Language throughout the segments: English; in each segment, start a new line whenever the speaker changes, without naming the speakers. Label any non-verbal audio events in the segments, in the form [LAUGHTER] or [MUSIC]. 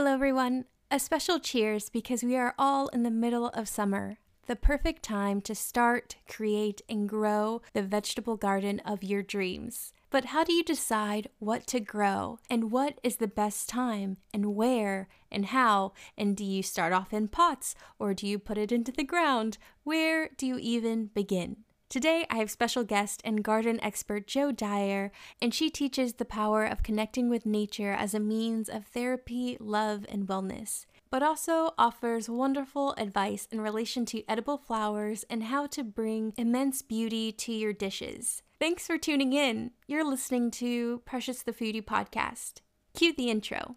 Hello, everyone. A special cheers because we are all in the middle of summer, the perfect time to start, create, and grow the vegetable garden of your dreams. But how do you decide what to grow and what is the best time and where and how? And do you start off in pots or do you put it into the ground? Where do you even begin? Today, I have special guest and garden expert Jo Dyer, and she teaches the power of connecting with nature as a means of therapy, love, and wellness, but also offers wonderful advice in relation to edible flowers and how to bring immense beauty to your dishes. Thanks for tuning in. You're listening to Precious the Foodie podcast. Cue the intro.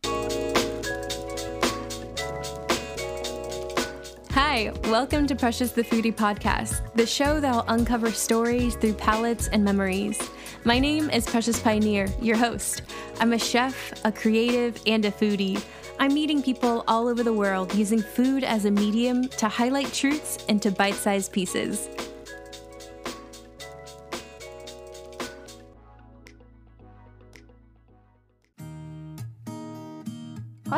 Hi, welcome to Precious the Foodie podcast, the show that will uncover stories through palates and memories. My name is Precious Pioneer, your host. I'm a chef, a creative, and a foodie. I'm meeting people all over the world using food as a medium to highlight truths into bite sized pieces.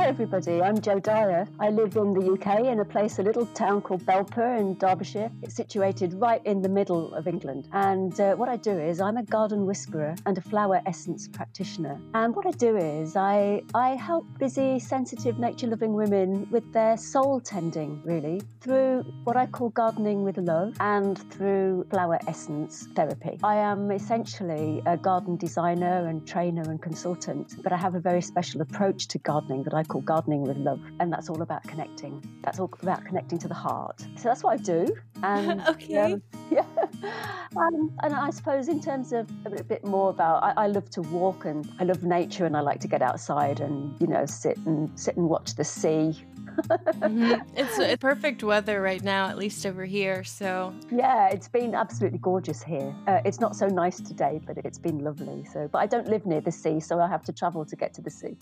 Everybody, I'm Jo Dyer. I live in the UK in a place, a little town called Belper in Derbyshire. It's situated right in the middle of England. And uh, what I do is I'm a garden whisperer and a flower essence practitioner. And what I do is I, I help busy, sensitive, nature loving women with their soul tending, really, through what I call gardening with love and through flower essence therapy. I am essentially a garden designer and trainer and consultant, but I have a very special approach to gardening that I call gardening with love, and that's all about connecting. That's all about connecting to the heart. So that's what I do. And [LAUGHS]
okay.
Um, [LAUGHS] yeah. Um, and I suppose in terms of a bit more about, I, I, love to walk and I love nature, and I like to get outside and you know sit and sit and watch the sea.
mm-hmm. [LAUGHS] It's perfect weather right now, at least over here. So
yeah, it's been absolutely gorgeous here. Uh, it's not so nice today, but it's been lovely. So, but I don't live near the sea, so I have to travel to get to the sea.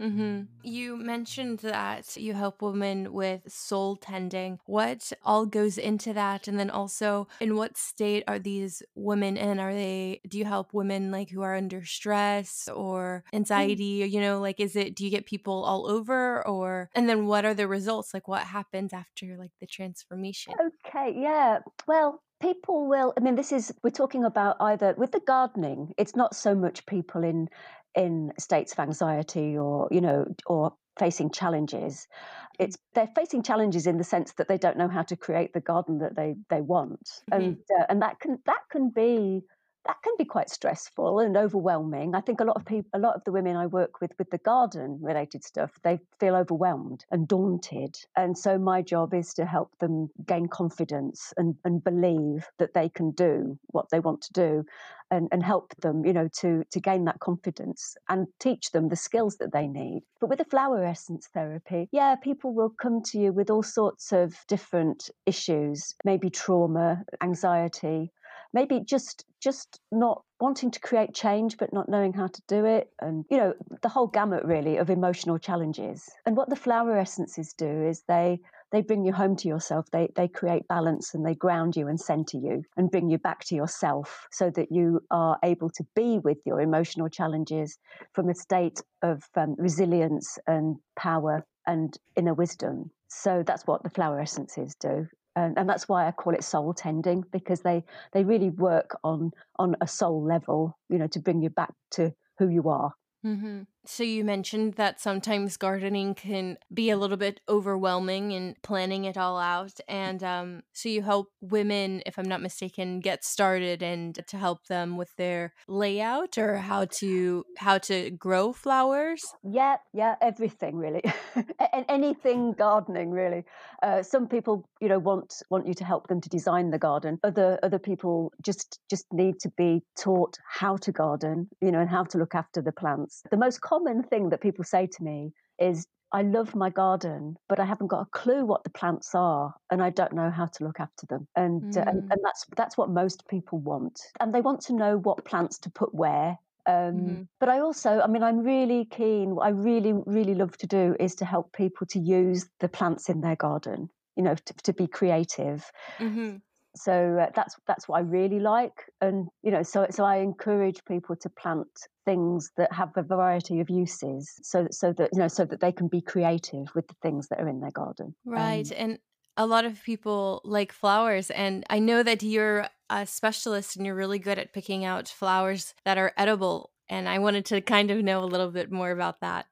Mm-hmm. You mentioned that you help women with soul tending. What all goes into that? And then also, in what state are these women in? Are they, do you help women like who are under stress or mm. anxiety? Or, you know, like, is it, do you get people all over? Or, and then what are the results? Like, what happens after like the transformation?
Okay. Yeah. Well, people will i mean this is we're talking about either with the gardening it's not so much people in in states of anxiety or you know or facing challenges mm. it's they're facing challenges in the sense that they don't know how to create the garden that they they want mm-hmm. and uh, and that can that can be that can be quite stressful and overwhelming. I think a lot of people, a lot of the women I work with with the garden related stuff, they feel overwhelmed and daunted. And so my job is to help them gain confidence and, and believe that they can do what they want to do and, and help them, you know, to, to gain that confidence and teach them the skills that they need. But with the flower essence therapy, yeah, people will come to you with all sorts of different issues, maybe trauma, anxiety, maybe just just not wanting to create change but not knowing how to do it. And you know the whole gamut really of emotional challenges. And what the flower essences do is they they bring you home to yourself. They they create balance and they ground you and center you and bring you back to yourself so that you are able to be with your emotional challenges from a state of um, resilience and power and inner wisdom. So that's what the flower essences do and, and that's why I call it soul tending because they they really work on on a soul level, you know, to bring you back to who you are.
Mm-hmm. So you mentioned that sometimes gardening can be a little bit overwhelming and planning it all out, and um, so you help women, if I'm not mistaken, get started and to help them with their layout or how to how to grow flowers.
Yeah, yeah, everything really, [LAUGHS] And anything gardening really. Uh, some people, you know, want want you to help them to design the garden. Other other people just just need to be taught how to garden, you know, and how to look after the plants. The most common common thing that people say to me is, I love my garden, but I haven't got a clue what the plants are, and I don't know how to look after them. And, mm. uh, and, mm. and that's that's what most people want, and they want to know what plants to put where. Um, mm-hmm. But I also, I mean, I'm really keen. What I really, really love to do is to help people to use the plants in their garden. You know, to, to be creative. Mm-hmm so uh, that's that's what I really like, and you know, so so I encourage people to plant things that have a variety of uses, so so that you know, so that they can be creative with the things that are in their garden.
Right, um, and a lot of people like flowers, and I know that you're a specialist and you're really good at picking out flowers that are edible. And I wanted to kind of know a little bit more about that.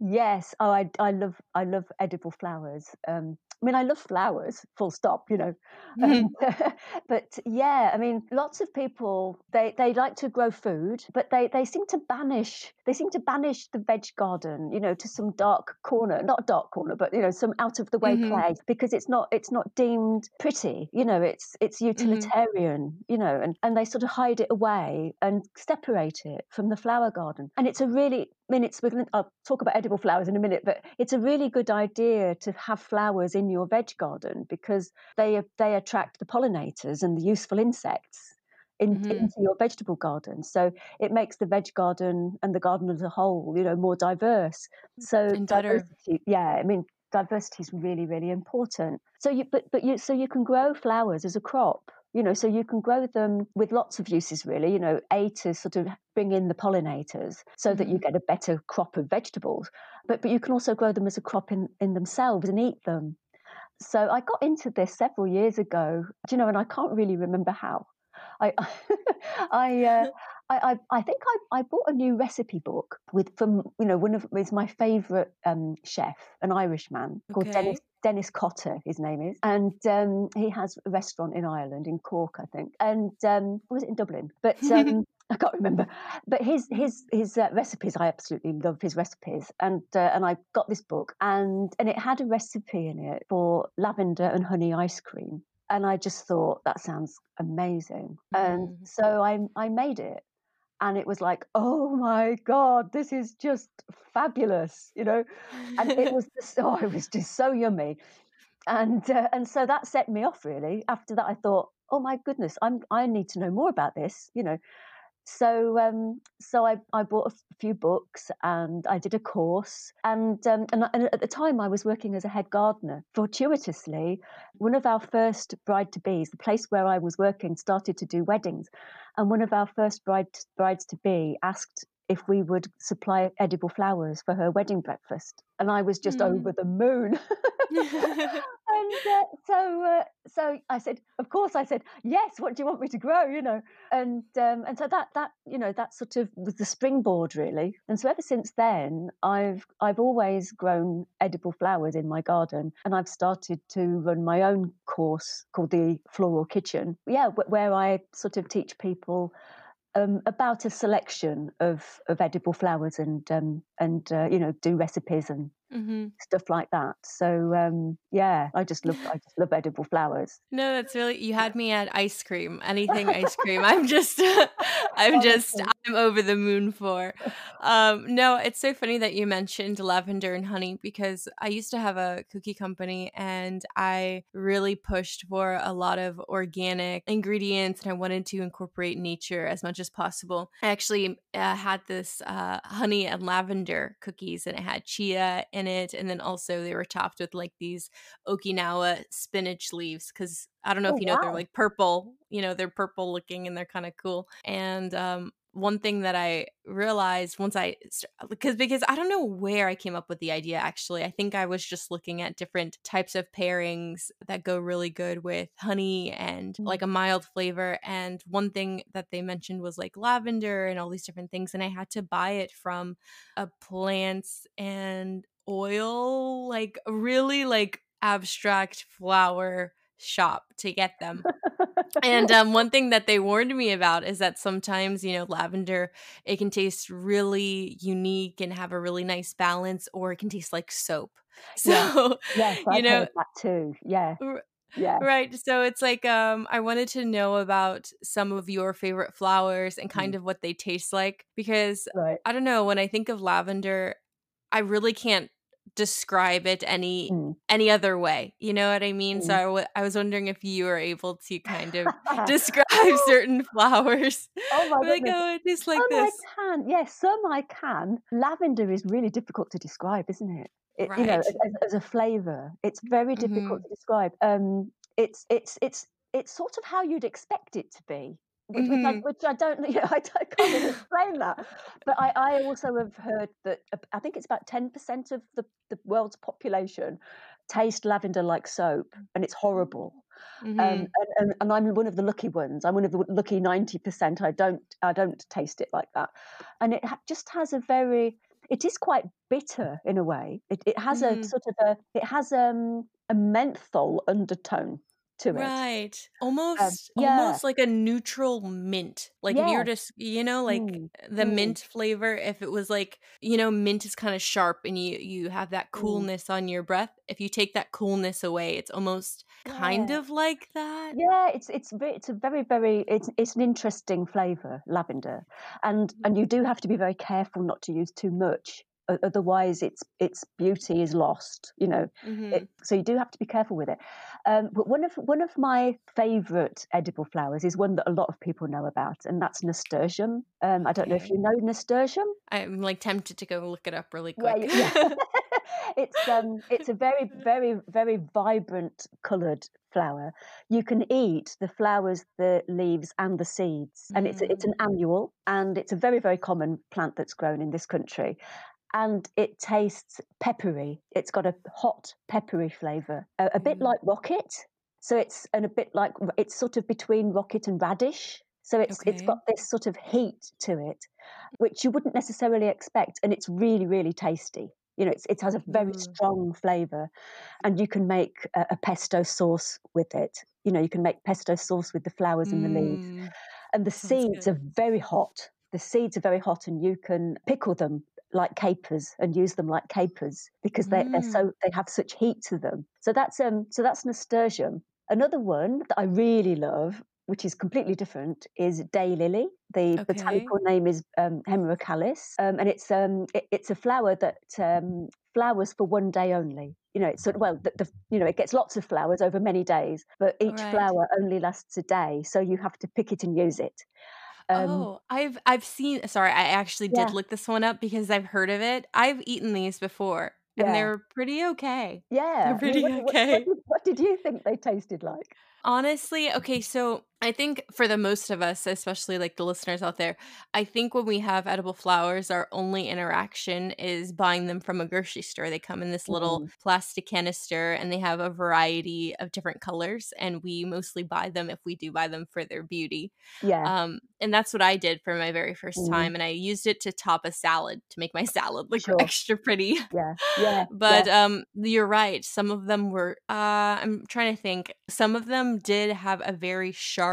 Yes. Oh, I, I love I love edible flowers. Um, I mean, I love flowers, full stop, you know. Um, [LAUGHS] [LAUGHS] but yeah, I mean, lots of people they they like to grow food, but they they seem to banish they seem to banish the veg garden, you know, to some dark corner, not dark corner, but you know, some out of the way mm-hmm. place because it's not it's not deemed pretty, you know, it's it's mm-hmm. utilitarian, mm-hmm. you know, and and they sort of hide it away and separate it from the flower garden. And it's a really I mean, it's we're going to, I'll talk about edible flowers in a minute, but it's a really good idea to have flowers in your veg garden because they they attract the pollinators and the useful insects in, mm-hmm. into your vegetable garden. So it makes the veg garden and the garden as a whole, you know, more diverse. So
and diversity,
yeah, I mean, diversity is really really important. So you but but you so you can grow flowers as a crop you know so you can grow them with lots of uses really you know a to sort of bring in the pollinators so mm-hmm. that you mm-hmm. get a better crop of vegetables but but you can also grow them as a crop in in themselves and eat them so i got into this several years ago you know and i can't really remember how i [LAUGHS] i uh, I, I, I, think I, I bought a new recipe book with from you know one of is my favourite um, chef, an Irishman okay. called Denis Denis Cotter, his name is, and um, he has a restaurant in Ireland, in Cork, I think, and um, was it in Dublin? But um, [LAUGHS] I can't remember. But his his his uh, recipes, I absolutely love his recipes, and uh, and I got this book, and and it had a recipe in it for lavender and honey ice cream, and I just thought that sounds amazing, mm. and so I I made it, and it was like, oh my god, this is just fabulous, you know. And it [LAUGHS] was just, oh, it was just so yummy, and uh, and so that set me off really. After that, I thought, oh my goodness, I'm I need to know more about this, you know so um, so I, I bought a few books and I did a course and, um, and, and at the time I was working as a head gardener. Fortuitously, one of our first bride to bees, the place where I was working, started to do weddings, and one of our first bride brides to be asked if we would supply edible flowers for her wedding breakfast, and I was just mm. over the moon. [LAUGHS] [LAUGHS] [LAUGHS] and uh, so uh, so I said, of course, I said yes. What do you want me to grow? You know, and um, and so that that you know that sort of was the springboard really. And so ever since then, I've I've always grown edible flowers in my garden, and I've started to run my own course called the Floral Kitchen. Yeah, where I sort of teach people um, about a selection of, of edible flowers and um, and uh, you know do recipes and mm-hmm. stuff like that. So um, yeah, I just love I just love edible flowers.
No, that's really you had me at ice cream. Anything ice cream. [LAUGHS] I'm just [LAUGHS] I'm just I'm over the moon for. [LAUGHS] Um, no, it's so funny that you mentioned lavender and honey because I used to have a cookie company and I really pushed for a lot of organic ingredients and I wanted to incorporate nature as much as possible. I actually uh, had this uh, honey and lavender cookies and it had chia and in it. And then also they were topped with like these Okinawa spinach leaves because I don't know oh, if you know wow. they're like purple, you know, they're purple looking and they're kind of cool. And um, one thing that I realized once I because because I don't know where I came up with the idea actually. I think I was just looking at different types of pairings that go really good with honey and mm-hmm. like a mild flavor and one thing that they mentioned was like lavender and all these different things and I had to buy it from a plants and oil, like really like abstract flower shop to get them. and [LAUGHS] um, one thing that they warned me about is that sometimes, you know, lavender, it can taste really unique and have a really nice balance, or it can taste like soap. [LAUGHS] So,
yes, yes you know, that too. Yeah.
yeah. Right. So it's like um I wanted to know about some of your favorite flowers and kind mm. of what they taste like because right. I don't know, when I think of lavender, I really can't describe it any mm. any other way you know what i mean mm. so I, w- I was wondering if you were able to kind of [LAUGHS] [LAUGHS] describe [LAUGHS] certain flowers
oh my
like oh it is like
some
this
I can yes some i can lavender is really difficult to describe isn't it, it right. you know as, as a flavor it's very difficult mm-hmm. to describe um it's it's it's it's sort of how you'd expect it to be. Which, mm-hmm. I, which I, don't, [LAUGHS] you know, I, I can't explain that. But I, I also have heard that uh, I think it's about ten percent of the, the world's population taste lavender like soap, and it's horrible. Um, mm-hmm. Um, and, and, and, I'm one of the lucky ones. I'm one of the lucky ninety percent. I don't I don't taste it like that, and it ha- just has a very. It is quite bitter in a way. It, it has mm. a sort of a. It has um, a menthol undertone to it.
Right. Almost um, yeah. almost like a neutral mint. Like if you're just you know, like mm. the mm. mint flavor, if it was like, you know, mint is kind of sharp and you you have that mm. coolness mm. on your breath. If you take that coolness away, it's almost yeah. kind of like that.
Yeah, it's it's it's a very, very it's it's an interesting flavor, lavender. And and you do have to be very careful not to use too much otherwise its its beauty is lost you know mm-hmm. it, so you do have to be careful with it um, but one of one of my favorite edible flowers is one that a lot of people know about and that's nasturtium um, i don't okay. know if you know nasturtium
i'm like tempted to go look it up really quick
yeah, yeah. [LAUGHS] [LAUGHS] it's um it's a very very very vibrant colored flower you can eat the flowers the leaves and the seeds and mm. it's it's an mm. annual and it's a very very common plant that's grown in this country and it tastes peppery. It's got a hot, peppery flavour, a, a bit mm. like rocket. So it's and a bit like it's sort of between rocket and radish. So it's okay. it's got this sort of heat to it, which you wouldn't necessarily expect, and it's really really tasty. You know, it has a very mm. strong flavour, and you can make a, a, pesto sauce with it. You know, you can make pesto sauce with the flowers and the leaves, mm. and the Sounds seeds good. are very hot. The seeds are very hot, and you can pickle them like capers and use them like capers because they, mm. they're so they have such heat to them. So that's um so that's nasturtium. Another one that I really love, which is completely different, is daylily. The okay. botanical name is um, hemerocallis, um, and it's um it, it's a flower that um, flowers for one day only. You know, it's sort of, well, the, the, you know, it gets lots of flowers over many days, but each right. flower only lasts a day, so you have to pick it and use it.
Um, oh, I've I've seen. Sorry, I actually did yeah. look this one up because I've heard of it. I've eaten these before, and yeah. they're pretty okay.
Yeah,
they're pretty
what,
okay.
What, what, what, did you think they tasted like?
Honestly, okay, so I think for the most of us, especially like the listeners out there, I think when we have edible flowers, our only interaction is buying them from a grocery store. They come in this little mm. plastic canister and they have a variety of different colors. And we mostly buy them if we do buy them for their beauty.
Yeah.
Um, and that's what I did for my very first mm. time. And I used it to top a salad to make my [LAUGHS] salad look sure. extra pretty.
Yeah. Yeah.
but
yeah.
um, you're right. Some of them were, uh, I'm trying to think, some of them did have a very sharp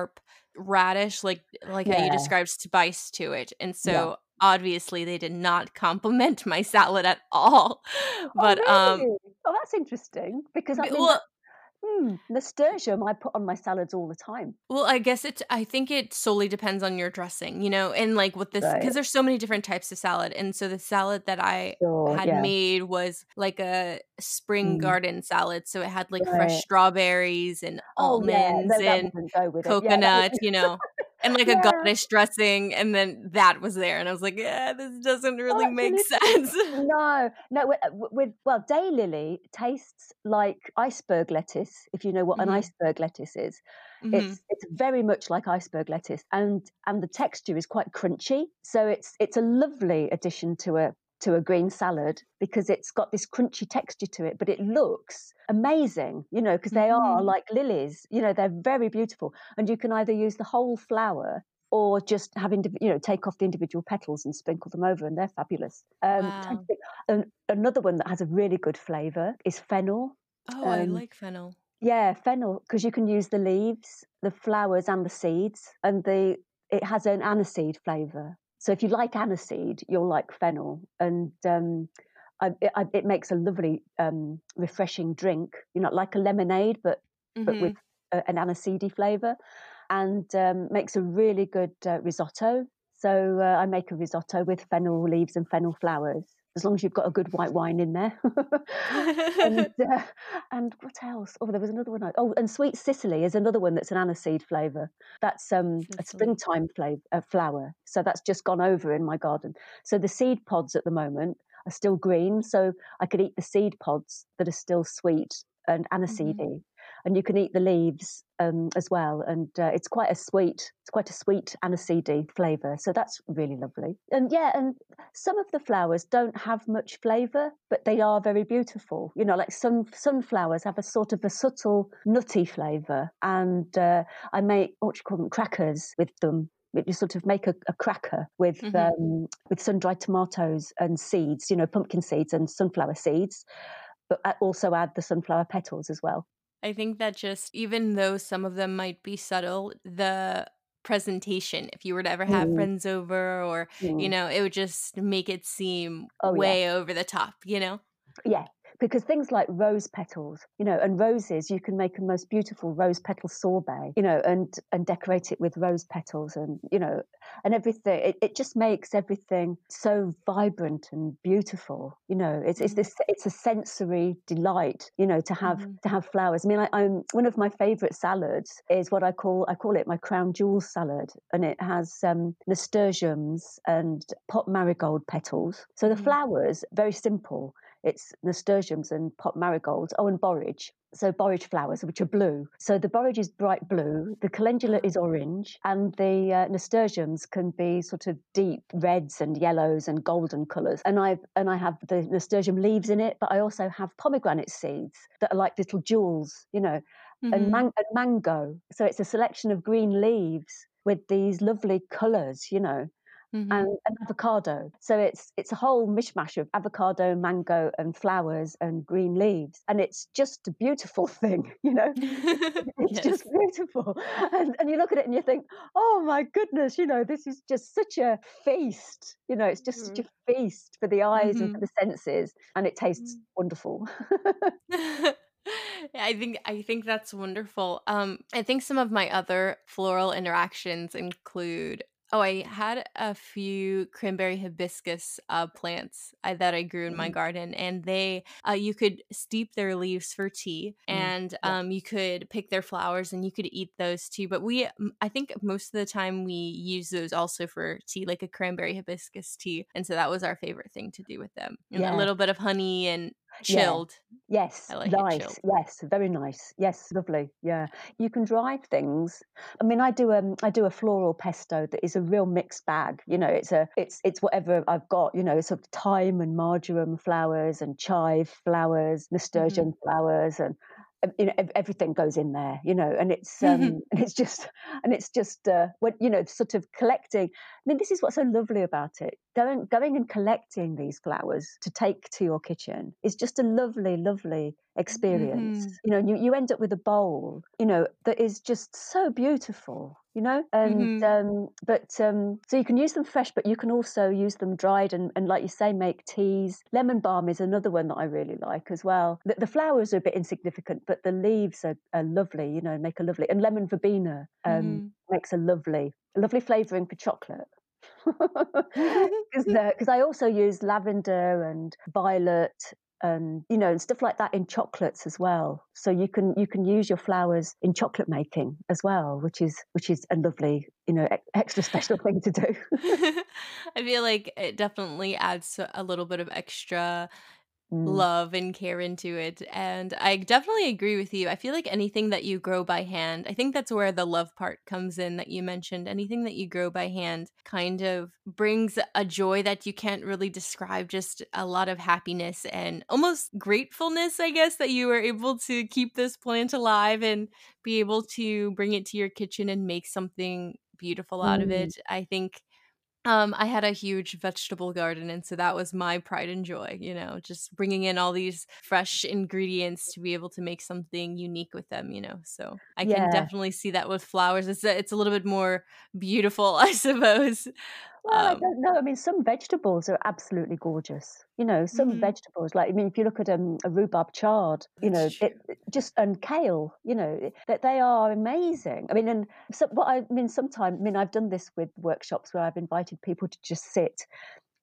radish, like like yeah. how you described spice to it, and so. Yeah. Obviously, they did not [LAUGHS] compliment my salad at all. But
oh,
really? um,
oh, that's interesting because I mean, well, Hmm, nasturtium I put on my salads all the time.
Well, I guess it. I think it solely depends on your dressing, you know, and like with this because right. there's so many different types of salad, and so the salad that I sure, had yeah. made was like a spring mm. garden salad, so it had like right. fresh strawberries and oh, almonds yeah. and coconut, yeah, you know. And like yeah. a garnish dressing, and then that was there, and I was like, yeah, this doesn't really oh, make sense. [LAUGHS]
no, no. With, uh, with, well, daylily tastes like iceberg lettuce. If you know what mm-hmm. an iceberg lettuce is, mm-hmm. it's it's very much like iceberg lettuce, and and the texture is quite crunchy. So it's it's a lovely addition to a to a green salad because it's got this crunchy texture to it, but it looks amazing, you know, because they mm-hmm. are like lilies, you know, they're very beautiful. And you can either use the whole flower or just have, indiv- you know, take off the individual petals and sprinkle them over, and they're fabulous. Um, wow. and another one that has a really good flavour is fennel.
Oh, um, I like fennel.
Yeah, fennel, because you can use the leaves, the flowers, and the seeds, and the it has an aniseed flavour. So if you like aniseed, you'll like fennel, and um, I, it, it, makes a lovely, um, refreshing drink. You know, like a lemonade, but mm-hmm. but with a, an aniseedy flavour, and um, makes a really good uh, risotto. So uh, I make a risotto with fennel leaves and fennel flowers, as long as you've got a good white wine in there. [LAUGHS] and, [LAUGHS] uh, and, what else? Oh, there was another one. Oh, and sweet Cicely is another one that's an aniseed flavour. That's um, a springtime flavor, uh, flower. So that's just gone over in my garden. So the seed pods at the moment are still green. So I could eat the seed pods that are still sweet and aniseedy. Mm-hmm. And you can eat the leaves um, as well. And uh, it's quite a sweet, it's quite a sweet aniseedy flavour. So that's really lovely. And yeah, and some of the flowers don't have much flavour, but they are very beautiful. You know, like some sunflowers have a sort of a subtle nutty flavour. And uh, I make what you call them crackers with them you sort of make a, a cracker with mm-hmm. um, with sun dried tomatoes and seeds, you know, pumpkin seeds and sunflower seeds, but also add the sunflower petals as well.
I think that just even though some of them might be subtle, the presentation if you were to ever have mm. friends over or mm. you know it would just make it seem oh, way yeah. over the top you know
yeah because things like rose petals, you know, and roses, you can make a most beautiful rose petal sorbet, you know, and and decorate it with rose petals, and you know, and everything. It, it just makes everything so vibrant and beautiful. You know, it's it's mm-hmm. this it's a sensory delight, you know, to have mm-hmm. to have flowers. I mean, I, I'm one of my favourite salads is what I call I call it my crown jewel salad, and it has um, nasturtiums and pot marigold petals. So the mm-hmm. flowers very simple it's nasturtiums and pot marigolds. Oh, and borage. So borage flowers, which are blue. So the borage is bright blue, the calendula is orange, and the uh, nasturtiums can be sort of deep reds and yellows and golden colours. And I and I have the nasturtium leaves in it, but I also have pomegranate seeds that are like little jewels, you know, mm-hmm. and, man- and mango. So it's a selection of green leaves with these lovely colours, you know mm-hmm. and an avocado. So it's it's a whole mishmash of avocado, mango, and flowers and green leaves, and it's just a beautiful [LAUGHS] thing, you know. [LAUGHS] it's yes. just beautiful, and and you look at it and you think, oh my goodness, you know, this is just such a feast. You know, it's just mm-hmm. such a feast for the eyes mm-hmm. and for the senses, and it tastes mm. wonderful. [LAUGHS]
I think I think that's wonderful. Um, I think some of my other floral interactions include Oh, I had a few cranberry hibiscus uh, plants uh, that I grew in my mm. garden, and they uh, you could steep their leaves for tea, mm. and yeah. um, you could pick their flowers, and you could eat those too. But we, I think, most of the time we use those also for tea, like a cranberry hibiscus tea, and so that was our favorite thing to do with them. And yeah. a little bit of honey and chilled.
Yeah. Yes, like nice. Yes, very nice. Yes, lovely. Yeah, you can drive things. I mean, I do um, I do a floral pesto that is a real mixed bag. You know, it's a it's it's whatever I've got. You know, it's sort of thyme and marjoram flowers and chive flowers, nasturtium mm-hmm. flowers, and you know everything goes in there you know and it's um [LAUGHS] and it's just and it's just uh what you know sort of collecting i mean this is what's so lovely about it. Going going and collecting these flowers to take to your kitchen is just a lovely lovely experience. Mm-hmm. you know you, you end up with a bowl you know that is just so beautiful you know and mm-hmm. um, but um, so you can use them fresh but you can also use them dried and, and like you say make teas lemon balm is another one that i really like as well the, the flowers are a bit insignificant but the leaves are, are lovely you know make a lovely and lemon verbena um, mm-hmm. makes a lovely a lovely flavoring for chocolate [LAUGHS] [LAUGHS] because I also use lavender and violet and you know and stuff like that in chocolates as well so you can you can use your flowers in chocolate making as well which is which is a lovely you know extra special thing to do [LAUGHS]
i feel like it definitely adds a little bit of extra. Love and care into it. And I definitely agree with you. I feel like anything that you grow by hand, I think that's where the love part comes in that you mentioned. Anything that you grow by hand kind of brings a joy that you can't really describe, just a lot of happiness and almost gratefulness, I guess, that you were able to keep this plant alive and be able to bring it to your kitchen and make something beautiful out mm. of it. I think um, I had a huge vegetable garden, and so that was my pride and joy, you know, just bringing in all these fresh ingredients to be able to make something unique with them, you know. So I yeah. can definitely see that with flowers. It's a, it's a little bit more beautiful, [LAUGHS] I suppose.
Well, um, I don't know. I mean, some vegetables are absolutely gorgeous. You know, some mm-hmm. vegetables, like I mean, if you look at um, a rhubarb chard, you know, it, just and kale, you know, that they are amazing. I mean, and so, what I mean, sometimes, I mean, I've done this with workshops where I've invited people to just sit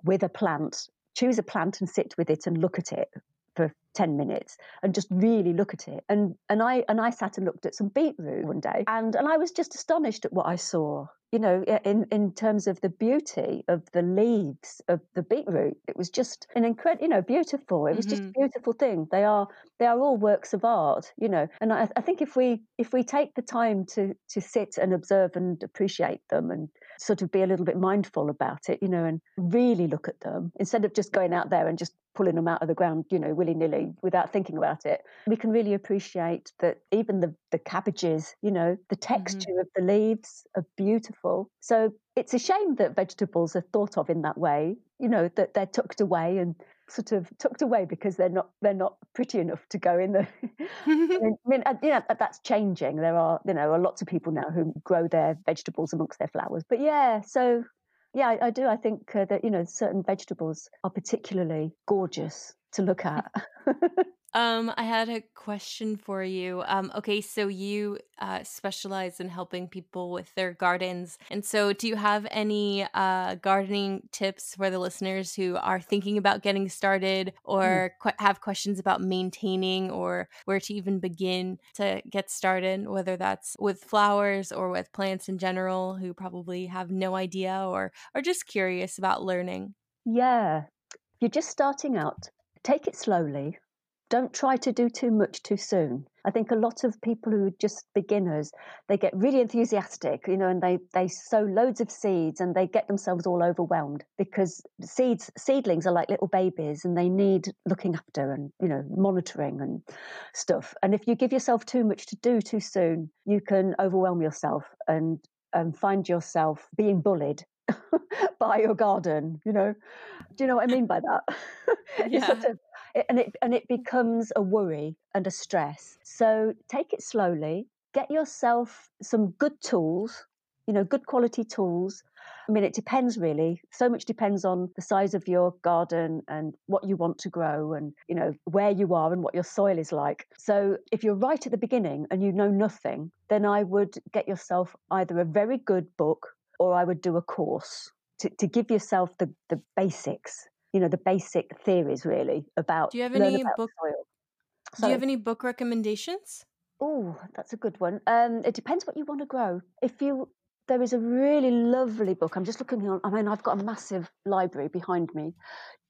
with a plant, choose a plant and sit with it and look at it for 10 minutes and just really look at it and and i and i sat and looked at some beetroot one day and and i was just astonished at what i saw you know, in, in terms of the beauty of the leaves of the beetroot. It was just an incredible, you know, beautiful. It was mm-hmm. just a beautiful thing. They are they are all works of art, you know. And I, I think if we if we take the time to to sit and observe and appreciate them and sort of be a little bit mindful about it, you know, and really look at them instead of just going out there and just pulling them out of the ground, you know, willy nilly without thinking about it. We can really appreciate that even the, the cabbages, you know, the mm-hmm. texture mm-hmm. of the leaves are beautiful. So it's a shame that vegetables are thought of in that way, you know, that they're tucked away and sort of tucked away because they're not they're not pretty enough to go in the [LAUGHS] I mean, I mean you know that's changing there are you know lots of people now who grow their vegetables amongst their flowers but yeah so yeah, I, I do. I think uh, that you know certain vegetables are particularly gorgeous to look at. [LAUGHS]
Um, I had a question for you. Um, okay, so you uh, specialize in helping people with their gardens. And so, do you have any uh, gardening tips for the listeners who are thinking about getting started hmm. or mm. qu- have questions about maintaining or where to even begin to get started, whether that's with flowers or with plants in general, who probably have no idea or are just curious about learning?
Yeah, you're just starting out. Take it slowly don't try to do too much too soon. I think a lot of people who are just beginners, they get really enthusiastic, you know, and they they sow loads of seeds and they get themselves all overwhelmed because seeds seedlings are like little babies and they need looking after and you know monitoring and stuff. And if you give yourself too much to do too soon, you can overwhelm yourself and and find yourself being bullied [LAUGHS] by your garden. You know, do you know what I mean by that? [LAUGHS]
Yeah. sort of,
and it and it becomes a worry and a stress. So take it slowly. Get yourself some good tools, you know, good quality tools. I mean, it depends really. So much depends on the size of your garden and what you want to grow and, you know, where you are and what your soil is like. So if you're right at the beginning and you know nothing, then I would get yourself either a very good book or I would do a course to, to give yourself the, the basics you know the basic theories really about.
Do you have any book? Soil. Do you have any book recommendations?
Oh, that's a good one. Um, it depends what you want to grow. If you there is a really lovely book. I'm just looking on. I mean, I've got a massive library behind me.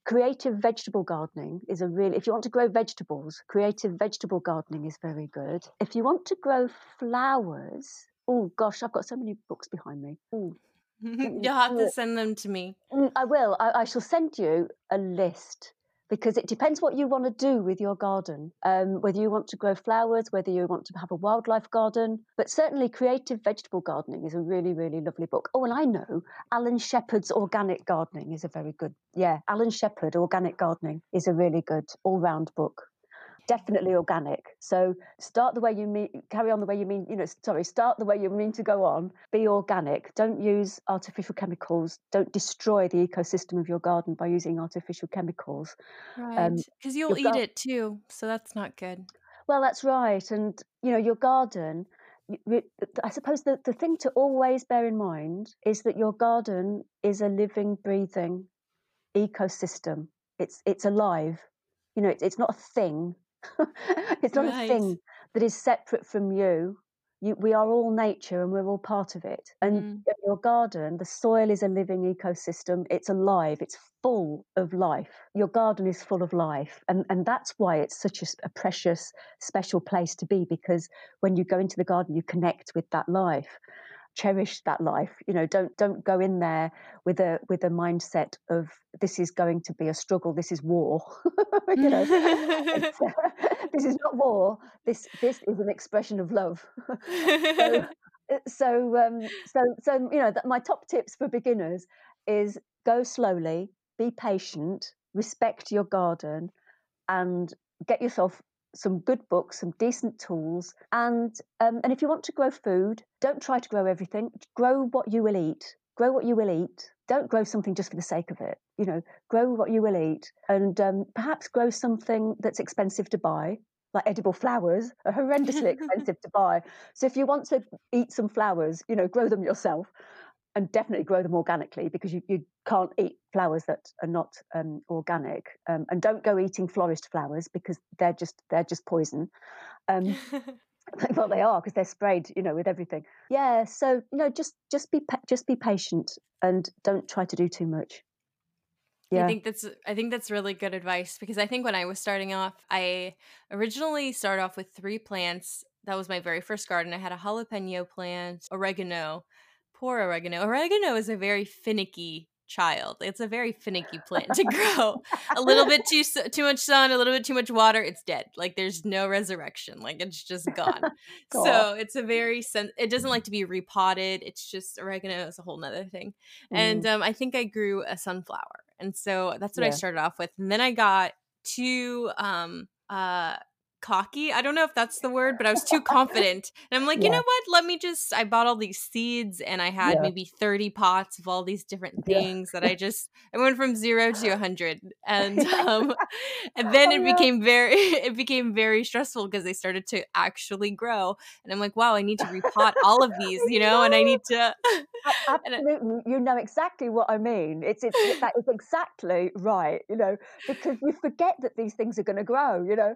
Creative vegetable gardening is a really. If you want to grow vegetables, creative vegetable gardening is very good. If you want to grow flowers, oh gosh, I've got so many books behind me. Ooh, [LAUGHS]
You'll have to send them to me.
Mm, I will. I, I, shall send you a list because it depends what you want to do with your garden. Um, whether you want to grow flowers, whether you want to have a wildlife garden, but certainly creative vegetable gardening is a really, really lovely book. Oh, and I know Alan Shepard's Organic Gardening is a very good. Yeah, Alan Shepard Organic Gardening is a really good all-round book definitely organic. So start the way you mean, carry on the way you mean, you know, sorry, start the way you mean to go on. Be organic. Don't use artificial chemicals. Don't destroy the ecosystem of your garden by using artificial chemicals.
Right. Because um, you'll eat gar- it too. So that's not good.
Well, that's right. And, you know, your garden, I suppose the, the thing to always bear in mind is that your garden is a living, breathing ecosystem. It's it's alive. You know, it's, it's not a thing. [LAUGHS] it's not right. a thing that is separate from you. You, we are all nature and we're all part of it. And mm. your garden, the soil is a living ecosystem. It's alive. It's full of life. Your garden is full of life. And, and that's why it's such a, a precious, special place to be because when you go into the garden, you connect with that life cherish that life you know don't don't go in there with a with a mindset of this is going to be a struggle. This is war. [LAUGHS] You know [LAUGHS] [LAUGHS] this is not war. This this is an expression of love. So so um, so so you know that my top tips for beginners is go slowly be patient respect your garden and get yourself some good books, some decent tools, and um, and if you want to grow food, don't try to grow everything. Grow what you will eat. Grow what you will eat. Don't grow something just for the sake of it. You know, grow what you will eat, and um, perhaps grow something that's expensive to buy. Like edible flowers are horrendously [LAUGHS] expensive to buy. So if you want to eat some flowers, you know, grow them yourself and definitely grow them organically because you, you can't eat flowers that are not um, organic um, and don't go eating florist flowers because they're just they're just poison um, [LAUGHS] [LAUGHS] well, they are because they're sprayed, you know, with everything. Yeah, so you know, just just be just be patient and don't try to do too much.
Yeah. I think that's I think that's really good advice because I think when I was starting off, I originally started off with three plants. That was my very first garden. I had a jalapeno plant, oregano, poor oregano. Oregano is a very finicky child. It's a very finicky plant to grow. [LAUGHS] a little bit too too much sun, a little bit too much water, it's dead. Like there's no resurrection. Like it's just gone. cool. So it's a very sen- it doesn't like to be repotted. It's just oregano is a whole nother thing. Mm. And um, I think I grew a sunflower, and so that's what yeah. I started off with. And then I got two um uh cocky. I don't know if that's the word, but I was too [LAUGHS] confident. And I'm like, yeah. you know what? Let me just I bought all these seeds and I had yeah. maybe 30 pots of all these different things yeah. that I just I went from 0 to 100. And [LAUGHS] um and then oh, it became very [LAUGHS] it became very stressful because they started to actually grow. And I'm like, wow, I need to repot all of these, you know, and I need to
Absolutely. you know exactly what I mean. It's it's that is exactly right, you know, because you forget that these things are going to grow, you know.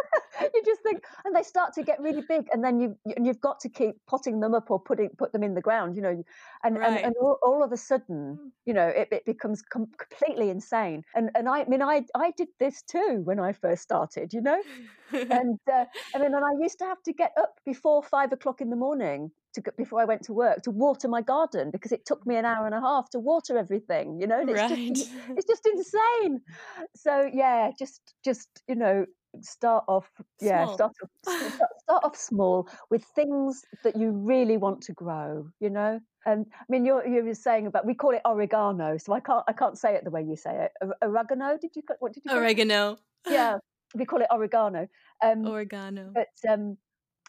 [LAUGHS] you just think, and they start to get really big, and then you and you've got to keep potting them up or putting put them in the ground, you know, and right. and, and all, all, of a sudden, mm. you know, it, it becomes com- completely insane. And and I, I mean, I I did this too when I first started, you know, [LAUGHS] and uh, I mean, and I used to have to get up before five o'clock in the morning to before I went to work to water my garden because it took me an hour and a half to water everything, you know, and it's right. just it's just insane. So yeah, just just you know, start off yeah small. start off [LAUGHS] start off small with things that you really want to grow you know? And i mean you're you were saying about we call it oregano so i can't i can't say it the way you say it. Oregano? Did you what did you
oregano
it? yeah [LAUGHS] we call it oregano.
Um oregano.
but um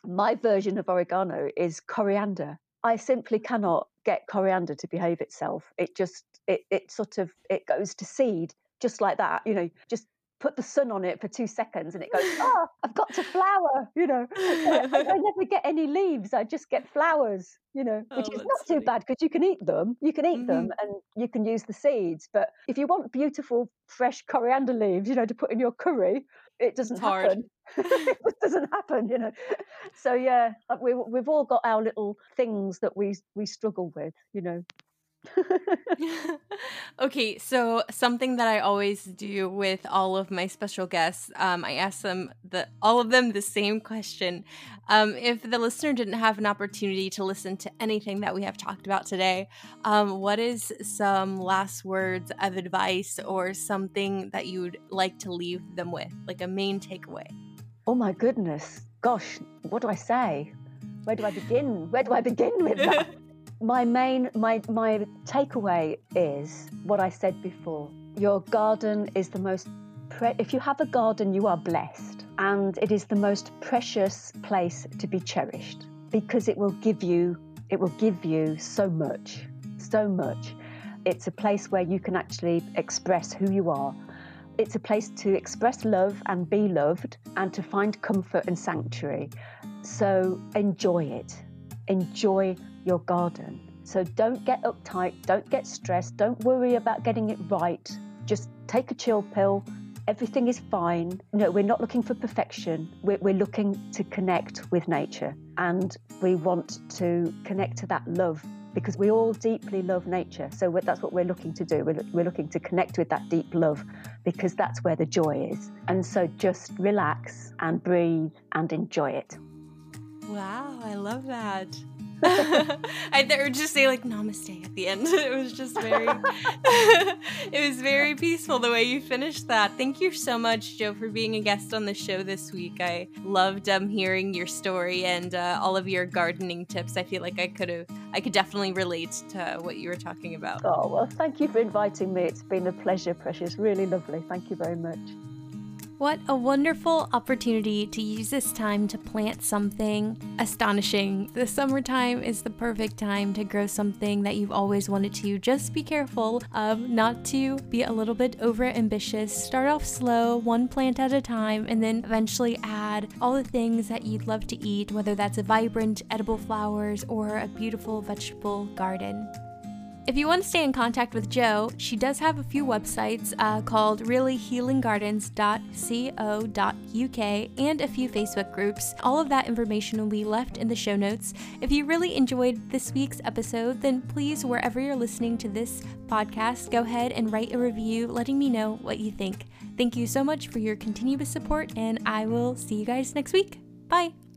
my version of oregano is coriander. I simply cannot get coriander to behave itself. It just it, it sort of it goes to seed just like that you know just put the sun on it for two seconds and it goes, oh, [LAUGHS] I've got to flower, you know. I, I, [LAUGHS] never get any leaves, I just get flowers, you know, which oh, is not funny. too bad because you can eat them. You can eat mm-hmm. them and you can use the seeds. But if you want beautiful, fresh coriander leaves, you know, to put in your curry, it doesn't it's happen. [LAUGHS] it doesn't happen, you know. So yeah, we, we've all got our little things that we we struggle with, you know. [LAUGHS]
okay, so something that I always do with all of my special guests, um, I ask them the all of them the same question. Um, if the listener didn't have an opportunity to listen to anything that we have talked about today, um, what is some last words of advice or something that you would like to leave them with, like a main takeaway?
Oh my goodness, gosh, what do I say? Where do I begin? Where do I begin with that? [LAUGHS] my main my my takeaway is what I said before. Your garden is the most pre- if you have a garden you are blessed. And it is the most precious place to be cherished because it will give you it will give you so much so much. It's a place where you can actually express who you are. It's a place to express love and be loved and to find comfort and sanctuary. So enjoy it enjoy your garden. So don't get uptight, don't get stressed, don't worry about getting it right. Just take a chill pill. Everything is fine. No, we're not looking for perfection. We're, we're looking to connect with nature and we want to connect to that love because we all deeply love nature. So that's what we're looking to do. We're, we're looking to connect with that deep love because that's where the joy is. And so just relax and breathe and enjoy it.
Wow, I love that. [LAUGHS] I would just say like namaste at the end. [LAUGHS] It was just very [LAUGHS] it was very peaceful the way you finished that. Thank you so much, Jo, for being a guest on the show this week. I loved um hearing your story and uh, all of your gardening tips. I feel like I could have I could definitely relate to what you were talking about.
Oh well thank you for inviting me. It's been a pleasure, Precious. Really lovely. Thank you very much.
What a wonderful opportunity to use this time to plant something astonishing. The summertime is the perfect time to grow something that you've always wanted to. Just be careful of not to be a little bit over ambitious. Start off slow, one plant at a time, and then eventually add all the things that you'd love to eat, whether that's a vibrant edible flowers or a beautiful vegetable garden. If you want to stay in contact with Jo, she does have a few websites uh, called reallyhealinggardens.co.uk and a few Facebook groups. All of that information will be left in the show notes. If you really enjoyed this week's episode, then please, wherever you're listening to this podcast, go ahead and write a review letting me know what you think. Thank you so much for your continuous support, and I will see you guys next week. Bye.